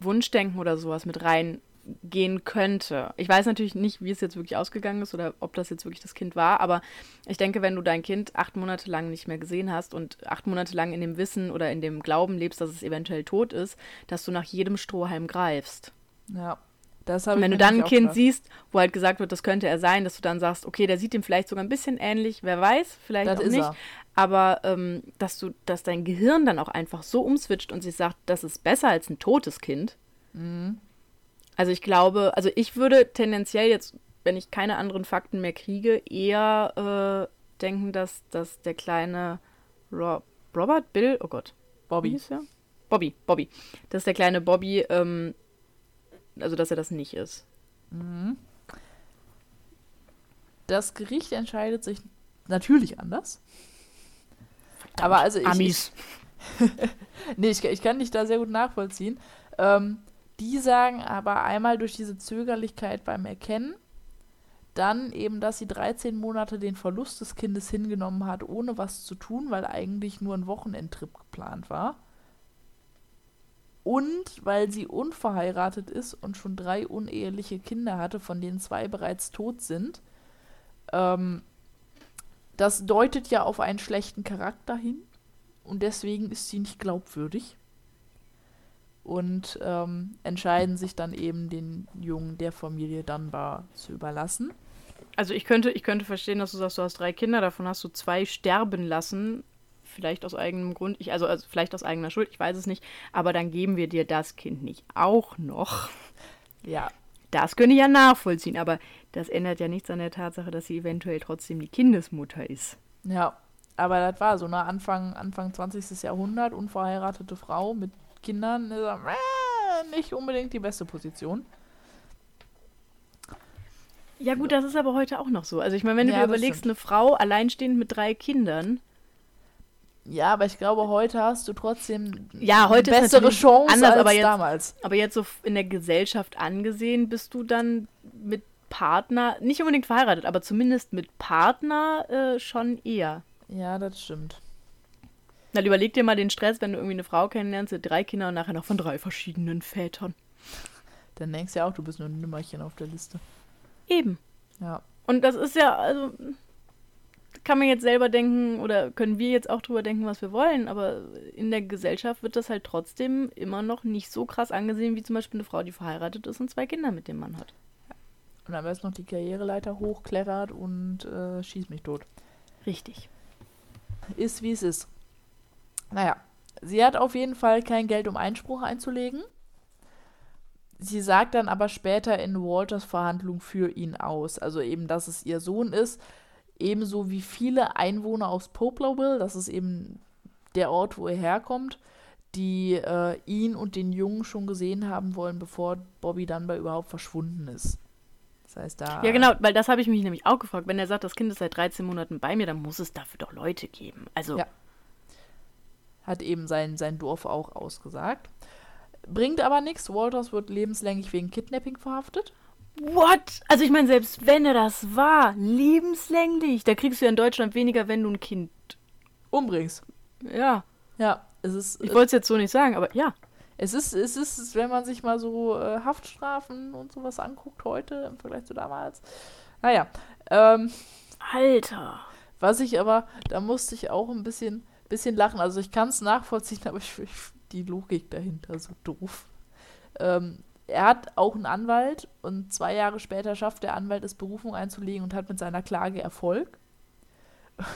Wunschdenken oder sowas mit reingehen könnte. Ich weiß natürlich nicht, wie es jetzt wirklich ausgegangen ist oder ob das jetzt wirklich das Kind war, aber ich denke, wenn du dein Kind acht Monate lang nicht mehr gesehen hast und acht Monate lang in dem Wissen oder in dem Glauben lebst, dass es eventuell tot ist, dass du nach jedem Strohhalm greifst. Ja, Das Und wenn du dann ein Kind gedacht. siehst, wo halt gesagt wird, das könnte er sein, dass du dann sagst, okay, der sieht ihm vielleicht sogar ein bisschen ähnlich, wer weiß, vielleicht Das auch nicht. er. Aber ähm, dass du, dass dein Gehirn dann auch einfach so umswitcht und sich sagt, das ist besser als ein totes Kind. Mhm. Also ich glaube, also ich würde tendenziell jetzt, wenn ich keine anderen Fakten mehr kriege, eher äh, denken, dass, dass der kleine Ro Robert, Bill, oh Gott, Bobby. hieß er? Bobby, Bobby. Dass der kleine Bobby, ähm, also dass er das nicht ist. Das Gericht entscheidet sich natürlich anders. Aber also ich, Amis. Nee, ich, ich kann dich da sehr gut nachvollziehen. Ähm, die sagen aber einmal durch diese Zögerlichkeit beim Erkennen, dann eben, dass sie 13 Monate den Verlust des Kindes hingenommen hat, ohne was zu tun, weil eigentlich nur ein Wochenendtrip geplant war. Und weil sie unverheiratet ist und schon drei uneheliche Kinder hatte, von denen zwei bereits tot sind. Ähm, das deutet ja auf einen schlechten Charakter hin und deswegen ist sie nicht glaubwürdig. Und ähm, entscheiden sich dann eben, den Jungen der Familie Dunbar zu überlassen. Also ich könnte, ich könnte verstehen, dass du sagst, du hast drei Kinder, davon hast du zwei sterben lassen. Vielleicht aus eigenem Grund, ich, also, also vielleicht aus eigener Schuld, ich weiß es nicht. Aber dann geben wir dir das Kind nicht auch noch. Ja, Das könnte ich ja nachvollziehen, aber das ändert ja nichts an der Tatsache, dass sie eventuell trotzdem die Kindesmutter ist. ja. Aber das war so, ne? Anfang, Anfang 20. Jahrhundert, unverheiratete Frau mit Kindern, ist, äh, nicht unbedingt die beste Position. Ja gut, das ist aber heute auch noch so. Also ich meine, wenn du Ja, dir das überlegst, stimmt. eine Frau alleinstehend mit drei Kindern, Ja, aber ich glaube, heute hast du trotzdem Ja, heute ist bessere natürlich Chance anders, als aber jetzt- damals. aber jetzt so in der Gesellschaft angesehen, bist du dann mit Partner, nicht unbedingt verheiratet, aber zumindest mit Partner äh, schon eher. Ja, das stimmt. Dann überleg dir mal den Stress, wenn du irgendwie eine Frau kennenlernst, mit drei Kindern und nachher noch von drei verschiedenen Vätern. Dann denkst du ja auch, du bist nur ein Nimmerchen auf der Liste. Eben. Ja. Und das ist ja, also, kann man jetzt selber denken oder können wir jetzt auch drüber denken, was wir wollen, aber in der Gesellschaft wird das halt trotzdem immer noch nicht so krass angesehen, wie zum Beispiel eine Frau, die verheiratet ist und zwei Kinder mit dem Mann hat. Und am besten noch die Karriereleiter hochklettert und äh, schießt mich tot. Richtig. Ist wie es ist. Naja, sie hat auf jeden Fall kein Geld, um Einspruch einzulegen. Sie sagt dann aber später in Walters Verhandlung für ihn aus. Also eben, dass es ihr Sohn ist. Ebenso wie viele Einwohner aus Poplarville, das ist eben der Ort, wo er herkommt, die äh, ihn und den Jungen schon gesehen haben wollen, bevor Bobby Dunbar überhaupt verschwunden ist. Das heißt, da. Ja, genau, weil das habe ich mich nämlich auch gefragt. Wenn er sagt, das Kind ist seit 13 Monaten bei mir, dann muss es dafür doch Leute geben. Also, Ja. hat eben sein, sein Dorf auch ausgesagt. Bringt aber nichts. Walters wird lebenslänglich wegen Kidnapping verhaftet. What? Also, ich meine, selbst wenn er das war, lebenslänglich, da kriegst du ja in Deutschland weniger, wenn du ein Kind. Umbringst. Ja, Ja, es ist, ich wollte es jetzt so nicht sagen, aber ja. es ist, es ist, wenn man sich mal so äh, Haftstrafen und sowas anguckt heute im Vergleich zu damals. Naja, ähm, Alter. was ich aber, da musste ich auch ein bisschen, bisschen lachen. Also ich kann es nachvollziehen, aber ich, ich die Logik dahinter so doof. Ähm, er hat auch einen Anwalt und zwei Jahre später schafft der Anwalt es, Berufung einzulegen und hat mit seiner Klage Erfolg.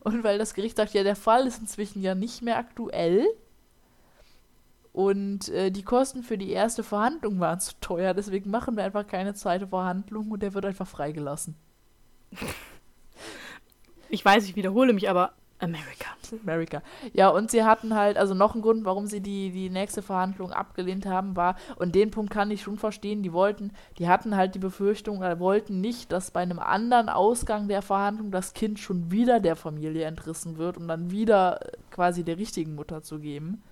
Und weil das Gericht sagt, ja, der Fall ist inzwischen ja nicht mehr aktuell und äh, die Kosten für die erste Verhandlung waren zu teuer, deswegen machen wir einfach keine zweite Verhandlung und der wird einfach freigelassen. Ich weiß, ich wiederhole mich, aber America. America. Ja, und sie hatten halt, also noch ein Grund, warum sie die, die nächste Verhandlung abgelehnt haben, war, und den Punkt kann ich schon verstehen, die wollten, die hatten halt die Befürchtung, oder wollten nicht, dass bei einem anderen Ausgang der Verhandlung das Kind schon wieder der Familie entrissen wird und dann wieder äh, quasi der richtigen Mutter zu geben.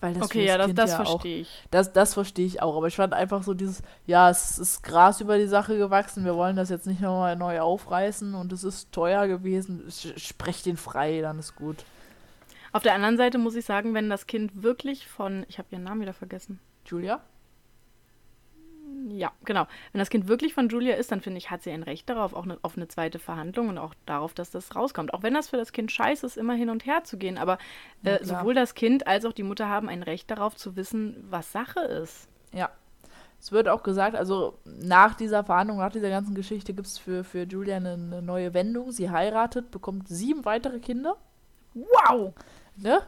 Weil das Okay, ja, das, das ja verstehe ich. das, das verstehe ich auch, aber ich fand einfach so dieses, ja, es ist Gras über die Sache gewachsen, wir wollen das jetzt nicht nochmal neu aufreißen und es ist teuer gewesen, sprecht den frei, dann ist gut. Auf der anderen Seite muss ich sagen, wenn das Kind wirklich von, ich habe ihren Namen wieder vergessen. Julia? Ja, genau. Wenn das Kind wirklich von Julia ist, dann finde ich, hat sie ein Recht darauf, auch ne, auf eine zweite Verhandlung und auch darauf, dass das rauskommt. Auch wenn das für das Kind scheiße ist, immer hin und her zu gehen. Aber Ja, äh, klar. sowohl das Kind als auch die Mutter haben ein Recht darauf zu wissen, was Sache ist. Ja. Es wird auch gesagt, also nach dieser Verhandlung, nach dieser ganzen Geschichte gibt es für, für Julia eine, eine neue Wendung. Sie heiratet, bekommt sieben weitere Kinder. Wow! Ne?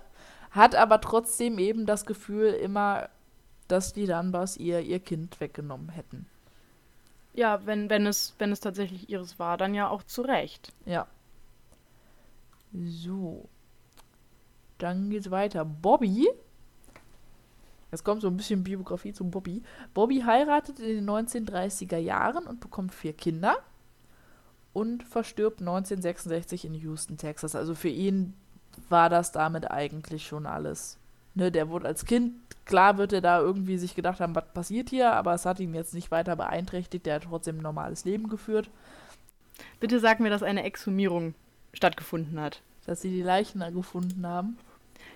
Hat aber trotzdem eben das Gefühl immer, dass die Dunbars ihr ihr Kind weggenommen hätten. Ja, wenn, wenn, es, wenn es tatsächlich ihres war, dann ja auch zu Recht. Ja. So. Dann geht's weiter. Bobby. Jetzt kommt so ein bisschen Biografie zum Bobby. Bobby heiratet in den 1930er Jahren und bekommt vier Kinder und verstirbt 1966 in Houston, Texas. Also für ihn war das damit eigentlich schon alles. Ne, der wurde als Kind, klar wird er da irgendwie sich gedacht haben, was passiert hier, aber es hat ihn jetzt nicht weiter beeinträchtigt, der hat trotzdem ein normales Leben geführt. Bitte sag mir, dass eine Exhumierung stattgefunden hat. Dass sie die Leichen da gefunden haben.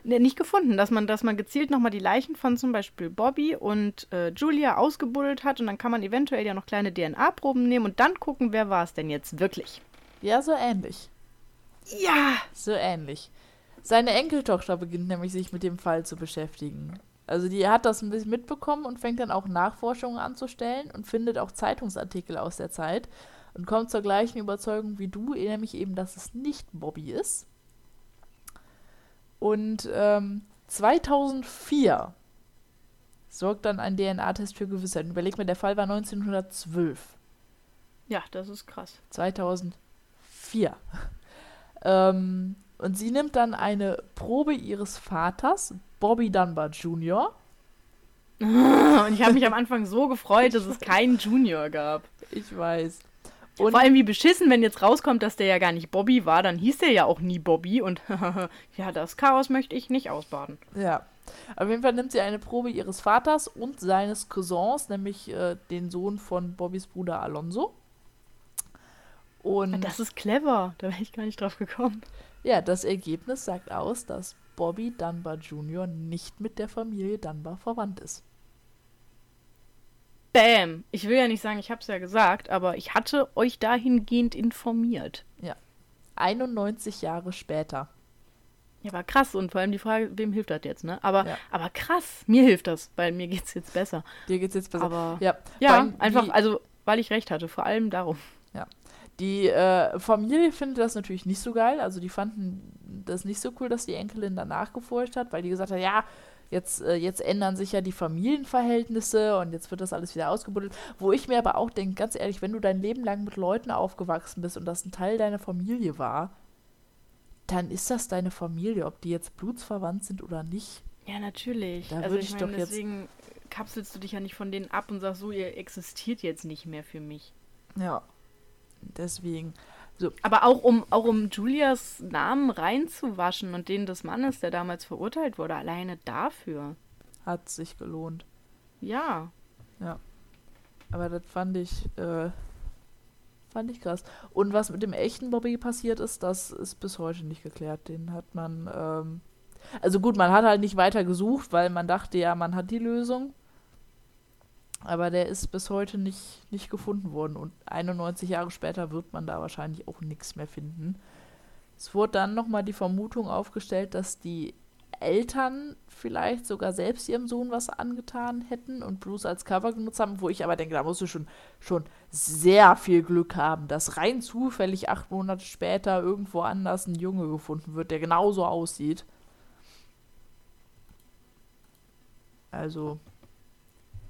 Ne, nicht gefunden, dass man, dass man gezielt nochmal die Leichen von zum Beispiel Bobby und äh, Julia ausgebuddelt hat und dann kann man eventuell ja noch kleine DNA-Proben nehmen und dann gucken, wer war es denn jetzt wirklich. Ja, so ähnlich. Ja! So ähnlich. Seine Enkeltochter beginnt nämlich sich mit dem Fall zu beschäftigen. Also die hat das ein bisschen mitbekommen und fängt dann auch Nachforschungen anzustellen und findet auch Zeitungsartikel aus der Zeit und kommt zur gleichen Überzeugung wie du, nämlich eben, dass es nicht Bobby ist. Und ähm, 2004 sorgt dann ein DNA-Test für Gewissheit. Überleg mal, der Fall war 1912. Ja, das ist krass. 2004. ähm, und sie nimmt dann eine Probe ihres Vaters, Bobby Dunbar Jr. Und ich habe mich am Anfang so gefreut, dass es keinen Junior gab. Ich weiß. Und Vor allem wie beschissen, wenn jetzt rauskommt, dass der ja gar nicht Bobby war, dann hieß der ja auch nie Bobby und ja, das Chaos möchte ich nicht ausbaden. Ja. Auf jeden Fall nimmt sie eine Probe ihres Vaters und seines Cousins, nämlich äh, den Sohn von Bobbys Bruder Alonso. Und das ist clever, da wäre ich gar nicht drauf gekommen. Ja, das Ergebnis sagt aus, dass Bobby Dunbar Jr. nicht mit der Familie Dunbar verwandt ist. Bäm. Ich will ja nicht sagen, ich habe es ja gesagt, aber ich hatte euch dahingehend informiert. Ja. 91 Jahre später. Ja, war krass und vor allem die Frage, wem hilft das jetzt, ne? Aber, ja. aber krass, mir hilft das, weil mir geht's jetzt besser. Dir geht's jetzt besser. Aber ja, ja einfach, also weil ich recht hatte, vor allem darum. Die äh, Familie findet das natürlich nicht so geil. Also die fanden das nicht so cool, dass die Enkelin danach gefolgt hat, weil die gesagt hat, ja, Jetzt, äh, jetzt ändern sich ja die Familienverhältnisse und jetzt wird das alles wieder ausgebuddelt. Wo ich mir aber auch denke, ganz ehrlich, wenn du dein Leben lang mit Leuten aufgewachsen bist und das ein Teil deiner Familie war, dann ist das deine Familie, ob die jetzt blutsverwandt sind oder nicht. Ja, natürlich. Da also würde ich, ich mein, doch deswegen kapselst du dich ja nicht von denen ab und sagst so, ihr existiert jetzt nicht mehr für mich. Ja. Deswegen. So. Aber auch um, auch um Julias Namen reinzuwaschen und den des Mannes, der damals verurteilt wurde, alleine dafür. Hat sich gelohnt. Ja. Ja. Aber das fand ich, äh, fand ich krass. Und was mit dem echten Bobby passiert ist, das ist bis heute nicht geklärt. Den hat man, ähm, also gut, man hat halt nicht weiter gesucht, weil man dachte ja, man hat die Lösung. Aber der ist bis heute nicht, nicht gefunden worden. Und 91 Jahre später wird man da wahrscheinlich auch nichts mehr finden. Es wurde dann nochmal die Vermutung aufgestellt, dass die Eltern vielleicht sogar selbst ihrem Sohn was angetan hätten und Bruce als Cover genutzt haben, wo ich aber denke, da musst du schon, schon sehr viel Glück haben, dass rein zufällig acht Monate später irgendwo anders ein Junge gefunden wird, der genauso aussieht. Also,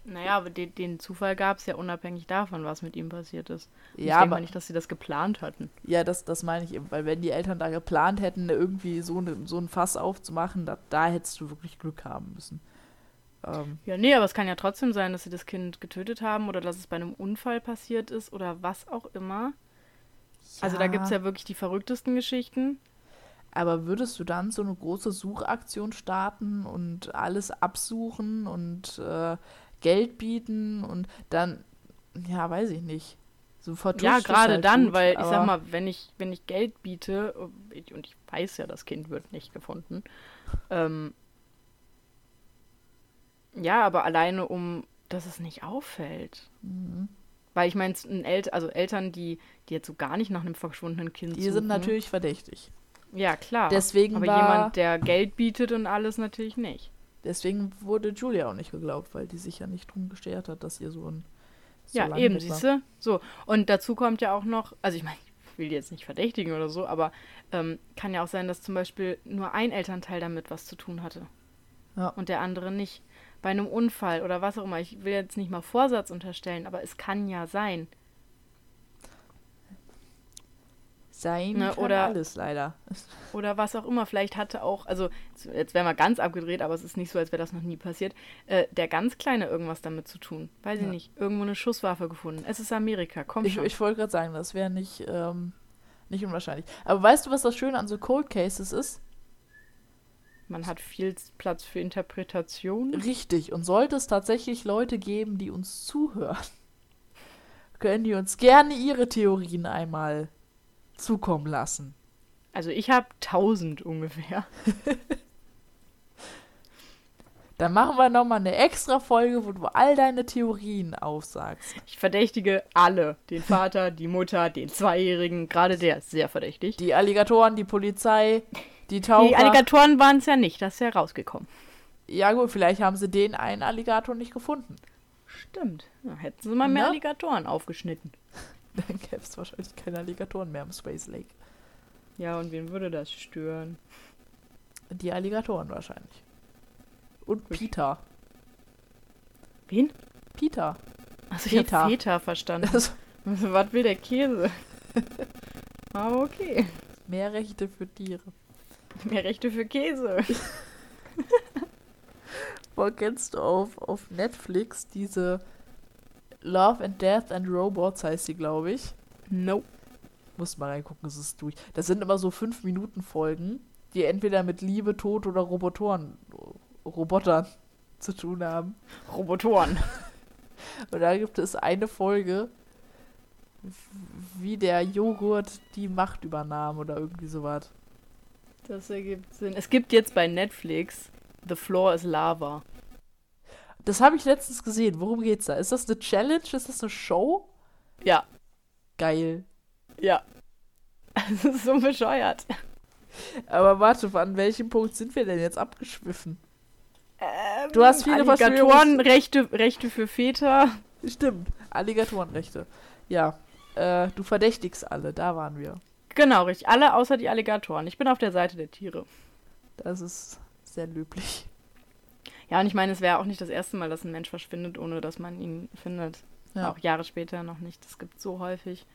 naja, aber den, den Zufall gab es ja unabhängig davon, was mit ihm passiert ist. Und ja, ich denke aber nicht, dass sie das geplant hatten. Ja, das, das meine ich eben, weil wenn die Eltern da geplant hätten, irgendwie so, ne, so ein Fass aufzumachen, da, da hättest du wirklich Glück haben müssen. Ähm. Ja, nee, aber es kann ja trotzdem sein, dass sie das Kind getötet haben oder dass es bei einem Unfall passiert ist oder was auch immer. Ja. Also da gibt es ja wirklich die verrücktesten Geschichten. Aber würdest du dann so eine große Suchaktion starten und alles absuchen und äh, Geld bieten und dann, ja, weiß ich nicht. So ja, gerade halt dann, gut, weil ich sag mal, wenn ich, wenn ich Geld biete, und ich weiß ja, das Kind wird nicht gefunden, ähm, ja, aber alleine um, dass es nicht auffällt. Mhm. Weil ich meine, El also Eltern, die, die jetzt so gar nicht nach einem verschwundenen Kind die suchen. Die sind natürlich verdächtig. Ja, klar. Deswegen aber jemand, der Geld bietet und alles natürlich nicht. Deswegen wurde Julia auch nicht geglaubt, weil die sich ja nicht drum gestört hat, dass ihr so ein. So ja, eben, siehst du? So. Und dazu kommt ja auch noch, also ich meine, ich will die jetzt nicht verdächtigen oder so, aber ähm, kann ja auch sein, dass zum Beispiel nur ein Elternteil damit was zu tun hatte. Ja. Und der andere nicht. Bei einem Unfall oder was auch immer. Ich will jetzt nicht mal Vorsatz unterstellen, aber es kann ja sein. Sein Ne, oder- alles leider. Oder was auch immer. Vielleicht hatte auch, also jetzt wären wir ganz abgedreht, aber es ist nicht so, als wäre das noch nie passiert, äh, der ganz Kleine irgendwas damit zu tun. Weiß ich Ja. nicht. Irgendwo eine Schusswaffe gefunden. Es ist Amerika, komm Ich, schon. ich wollte gerade sagen, das wäre nicht, ähm, nicht unwahrscheinlich. Aber weißt du, was das Schöne an so Cold Cases ist? Man hat viel Platz für Interpretation. Richtig. Und sollte es tatsächlich Leute geben, die uns zuhören, können die uns gerne ihre Theorien einmal zukommen lassen. Also ich habe 1000 ungefähr. Dann machen wir nochmal eine extra Folge, wo du all deine Theorien aufsagst. Ich verdächtige alle. Den Vater, die Mutter, den Zweijährigen. Gerade der ist sehr verdächtig. Die Alligatoren, die Polizei, die Taucher. Die Alligatoren waren es ja nicht, das ist ja rausgekommen. ja gut, vielleicht haben sie den einen Alligator nicht gefunden. Stimmt. Ja, hätten sie mal mehr Na? Alligatoren aufgeschnitten. Dann gäbe es wahrscheinlich keine Alligatoren mehr im Space Lake. Ja, und wen würde das stören? Die Alligatoren wahrscheinlich. Und Gut. Peter. Wen? Peter. Also ich habe Feta verstanden. Also, Was will der Käse? Aber okay. mehr Rechte für Tiere. Mehr Rechte für Käse. Boah, kennst du auf, auf Netflix diese Love and Death and Robots heißt sie, glaube ich. Nope. Muss mal reingucken, es ist durch. Das sind immer so 5 Minuten Folgen, die entweder mit Liebe, Tod oder Robotoren, Robotern zu tun haben. Robotoren. Und da gibt es eine Folge, wie der Joghurt die Macht übernahm oder irgendwie sowas. Das ergibt Sinn. Es gibt jetzt bei Netflix The Floor is Lava. Das habe ich letztens gesehen. Worum geht's da? Ist das eine Challenge? Ist das eine Show? Ja, Geil. ja. Das ist so bescheuert. Aber warte, an welchem Punkt sind wir denn jetzt abgeschwiffen? Ähm, Du hast viele Alligatoren, Rechte, Rechte für Väter. Stimmt. Alligatorenrechte. Ja. Äh, du verdächtigst alle. Da waren wir. Genau, richtig. Alle außer die Alligatoren. Ich bin auf der Seite der Tiere. Das ist sehr löblich. Ja, und ich meine, es wäre auch nicht das erste Mal, dass ein Mensch verschwindet, ohne dass man ihn findet. Ja. Auch Jahre später noch nicht. Das gibt so häufig.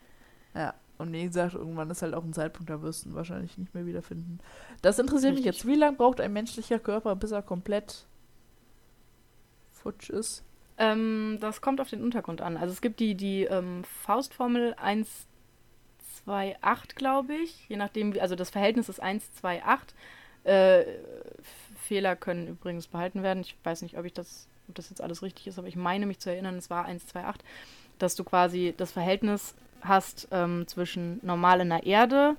Ja. Und wie gesagt, irgendwann ist halt auch ein Zeitpunkt, da wirst du ihn wahrscheinlich nicht mehr wiederfinden. Das interessiert mich Richtig. jetzt. Wie lange braucht ein menschlicher Körper, bis er komplett futsch ist? Ähm, das kommt auf den Untergrund an. Also es gibt die, die ähm, Faustformel 1, 2, 8, glaube ich. Je nachdem, wie, also das Verhältnis ist 1, 2, 8. Äh, Fehler können übrigens behalten werden. Ich weiß nicht, ob ich das, ob das jetzt alles richtig ist, aber ich meine mich zu erinnern, es war 1, 2, 8, dass du quasi das Verhältnis hast ähm, zwischen normal in der Erde,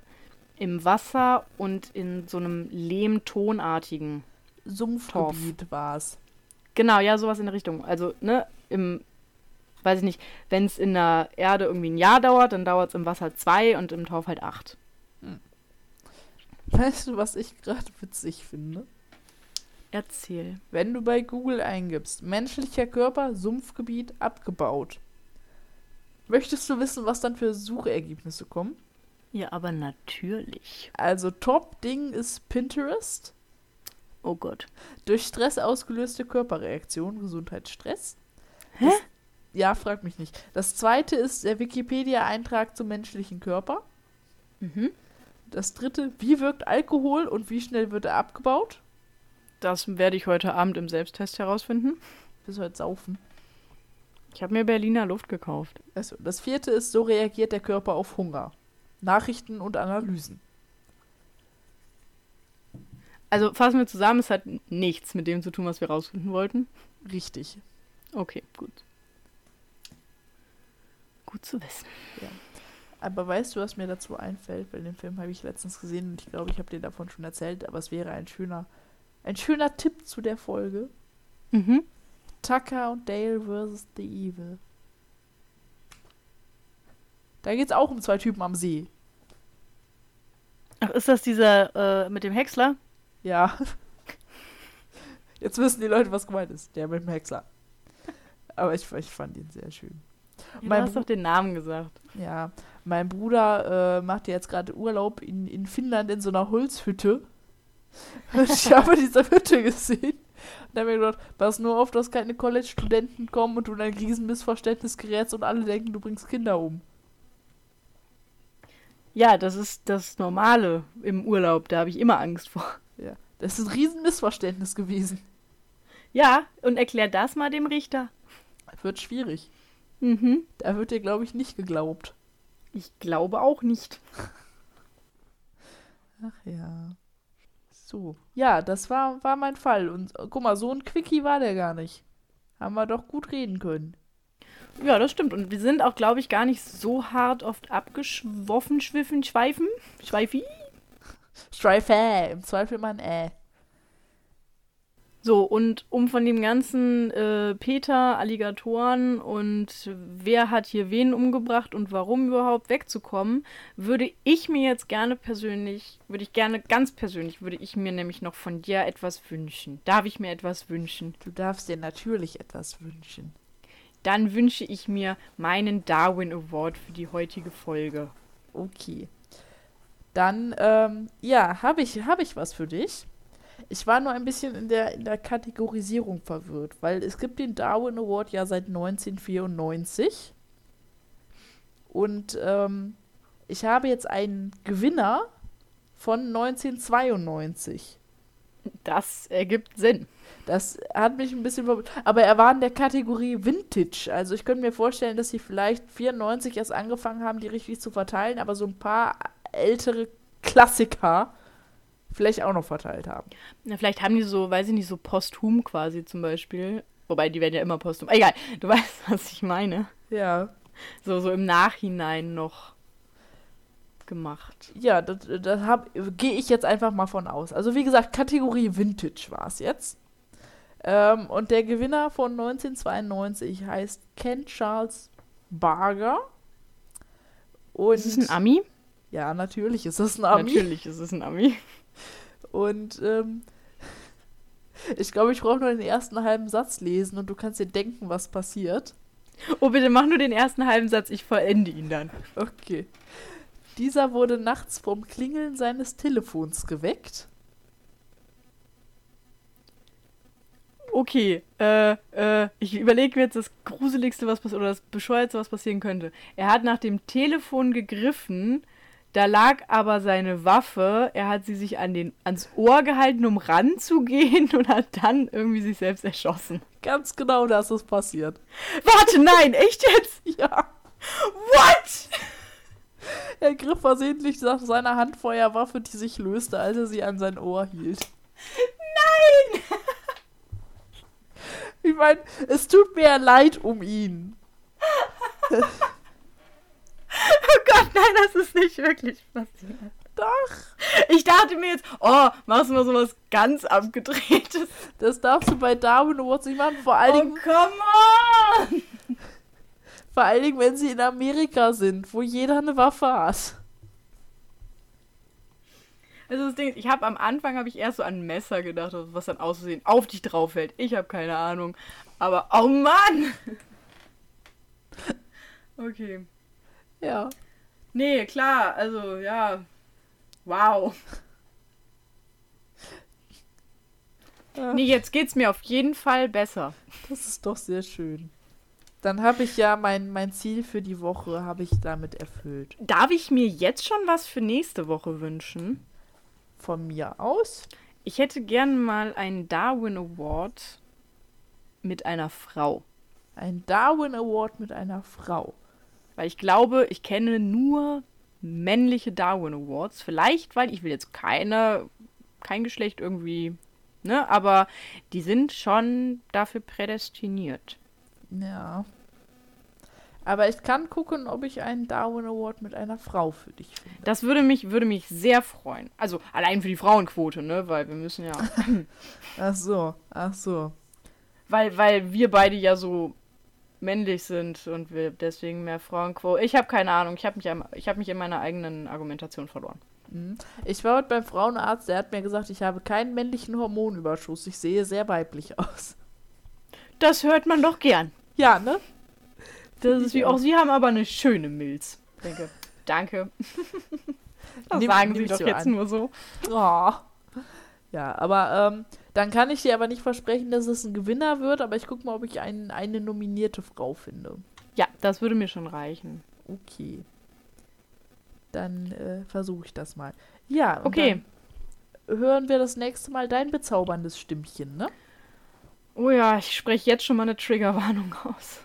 im Wasser und in so einem lehmtonartigen Sumpfgebiet war es. Genau, ja, sowas in der Richtung. Also, ne, im, weiß ich nicht, wenn es in der Erde irgendwie ein Jahr dauert, dann dauert es im Wasser zwei und im Torf halt acht. Weißt du, was ich gerade witzig finde? Erzähl. Wenn du bei Google eingibst, menschlicher Körper, Sumpfgebiet abgebaut. Möchtest du wissen, was dann für Suchergebnisse kommen? Ja, aber natürlich. Also Top-Ding ist Pinterest. Oh Gott. Durch Stress ausgelöste Körperreaktion, Gesundheitsstress. Hä? Das, ja, frag mich nicht. Das zweite ist der Wikipedia-Eintrag zum menschlichen Körper. Mhm. Das dritte, wie wirkt Alkohol und wie schnell wird er abgebaut? Das werde ich heute Abend im Selbsttest herausfinden. Bis heute saufen. Ich habe mir Berliner Luft gekauft. Also, das vierte ist, so reagiert der Körper auf Hunger. Nachrichten und Analysen. Also fassen wir zusammen, es hat nichts mit dem zu tun, was wir rausfinden wollten. Richtig. Okay, gut. Gut zu wissen. Aber weißt du, was mir dazu einfällt? Weil den Film habe ich letztens gesehen und ich glaube, ich habe dir davon schon erzählt, aber es wäre ein schöner, ein schöner Tipp zu der Folge. Mhm. Tucker und Dale vs. The Evil. Da geht es auch um zwei Typen am See. Ach, ist das dieser äh, mit dem Häcksler? Ja. Jetzt wissen die Leute, was gemeint ist. Der mit dem Hexer. Aber ich, ich fand ihn sehr schön. Ja, Mein du hast doch den Namen gesagt. Ja, mein Bruder äh, macht jetzt gerade Urlaub in, in Finnland in so einer Holzhütte. Und ich habe diese Hütte gesehen. Und da habe ich gedacht, pass nur auf, dass keine College-Studenten kommen und du in ein Riesenmissverständnis gerätst und alle denken, du bringst Kinder um. Ja, das ist das Normale im Urlaub. Da habe ich immer Angst vor. Ja, das ist ein Riesenmissverständnis gewesen. Ja, und erklär das mal dem Richter. Wird schwierig. Mhm. Da wird dir, glaube ich, nicht geglaubt. Ich glaube auch nicht. Ach ja. So. Ja, das war, war mein Fall. Und äh, guck mal, so ein Quickie war der gar nicht. Haben wir doch gut reden können. Ja, das stimmt. Und wir sind auch, glaube ich, gar nicht so hart oft abgeschwoffen, schwiffen, schweifen. Schweifi. Streife, im Zweifel mal ein Äh. So, und um von dem ganzen äh, Peter, Alligatoren und wer hat hier wen umgebracht und warum überhaupt wegzukommen, würde ich mir jetzt gerne persönlich, würde ich gerne ganz persönlich, würde ich mir nämlich noch von dir etwas wünschen. Darf ich mir etwas wünschen? Du darfst dir natürlich etwas wünschen. Dann wünsche ich mir meinen Darwin Award für die heutige Folge. Okay. Dann, ähm, ja, habe ich, hab ich was für dich. Ich war nur ein bisschen in der, in der Kategorisierung verwirrt, weil es gibt den Darwin Award ja seit 1994. Und ähm, ich habe jetzt einen Gewinner von 1992. Das ergibt Sinn. Das hat mich ein bisschen verwirrt. Aber er war in der Kategorie Vintage. Also ich könnte mir vorstellen, dass sie vielleicht 94 erst angefangen haben, die richtig zu verteilen, aber so ein paar ältere Klassiker vielleicht auch noch verteilt haben. Na, vielleicht haben die so, weiß ich nicht, so posthum quasi zum Beispiel. Wobei, die werden ja immer posthum. Egal, du weißt, was ich meine. Ja. So, so im Nachhinein noch gemacht. Ja, das, das gehe ich jetzt einfach mal von aus. Also wie gesagt, Kategorie Vintage war es jetzt. Ähm, und der Gewinner von 1992 heißt Ken Charles Barger. Und Ist es ein Ami? Ja, natürlich ist das ein Ami. Natürlich ist es ein Ami. Und ähm, ich glaube, ich brauche nur den ersten halben Satz lesen und du kannst dir denken, was passiert. Oh, bitte mach nur den ersten halben Satz, ich vollende ihn dann. Okay. Dieser wurde nachts vom Klingeln seines Telefons geweckt. Okay, äh, äh, ich überlege mir jetzt das Gruseligste, was passiert, oder das Bescheuertste, was passieren könnte. Er hat nach dem Telefon gegriffen, da lag aber seine Waffe, er hat sie sich an den, ans Ohr gehalten, um ranzugehen und hat dann irgendwie sich selbst erschossen. Ganz genau das ist passiert. Warte, nein, echt jetzt? Ja. What? Er griff versehentlich nach seiner Handfeuerwaffe, die sich löste, als er sie an sein Ohr hielt. Nein! Ich meine, es tut mir leid um ihn. Oh Gott, nein, das ist nicht wirklich passiert. Doch, Ich dachte mir jetzt, oh, machst du mal sowas ganz abgedrehtes. das darfst du bei Darwin Awards nicht machen. Vor allen, Oh, Dingen, come on! vor allen Dingen, wenn sie in Amerika sind, wo jeder eine Waffe hat. Also das Ding ist, ich habe am Anfang habe ich erst so an ein Messer gedacht, was dann auszusehen auf dich drauf fällt. Ich habe keine Ahnung. Aber oh Mann! Okay. Ja. Nee, klar, also ja. Wow. ja. Nee, jetzt geht's mir auf jeden Fall besser. Das ist doch sehr schön. Dann habe ich ja mein, mein Ziel für die Woche habe ich damit erfüllt. Darf ich mir jetzt schon was für nächste Woche wünschen? Von mir aus. Ich hätte gern mal einen Darwin Award mit einer Frau. Ein Darwin Award mit einer Frau. Weil ich glaube, ich kenne nur männliche Darwin Awards. Vielleicht, weil ich will jetzt keine, kein Geschlecht irgendwie, ne? Aber die sind schon dafür prädestiniert. Ja. Aber ich kann gucken, ob ich einen Darwin Award mit einer Frau für dich finde. Das würde mich, würde mich sehr freuen. Also allein für die Frauenquote, ne? Weil wir müssen ja. Ach so, ach so. weil, weil wir beide ja so männlich sind und wir deswegen mehr Frauenquote. Ich habe keine Ahnung. Ich habe mich, am- ich hab mich in meiner eigenen Argumentation verloren. Hm. Ich war heute beim Frauenarzt, der hat mir gesagt, ich habe keinen männlichen Hormonüberschuss. Ich sehe sehr weiblich aus. Das hört man doch gern. Ja, ne? Das ist wie auch Sie haben aber eine schöne Milz. Denke. Danke. das Nimm- sagen nimm Sie doch so jetzt an. nur so. Oh. Ja, aber ähm, dann kann ich dir aber nicht versprechen, dass es ein Gewinner wird, aber ich gucke mal, ob ich ein, eine nominierte Frau finde. Ja, das würde mir schon reichen. Okay. Dann äh, versuche ich das mal. Ja, und Okay. dann hören wir das nächste Mal dein bezauberndes Stimmchen, ne? Oh ja, ich spreche jetzt schon mal eine Triggerwarnung aus.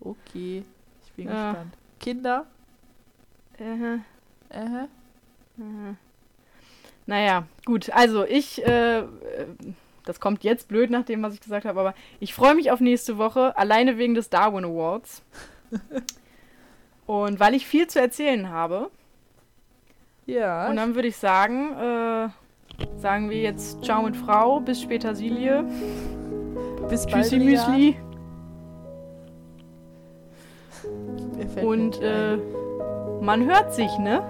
Okay, ich bin Ja. gespannt. Kinder? Äh, Äh, äh. Naja, gut. Also ich, äh, äh, das kommt jetzt blöd nach dem, was ich gesagt habe, aber ich freue mich auf nächste Woche, alleine wegen des Darwin Awards. Und weil ich viel zu erzählen habe. ja. Und dann würde ich sagen, äh, sagen wir jetzt Ciao mit Frau, bis später Silie. bis bald. Tschüssi Lea. Müsli. Und äh, man hört sich, ne?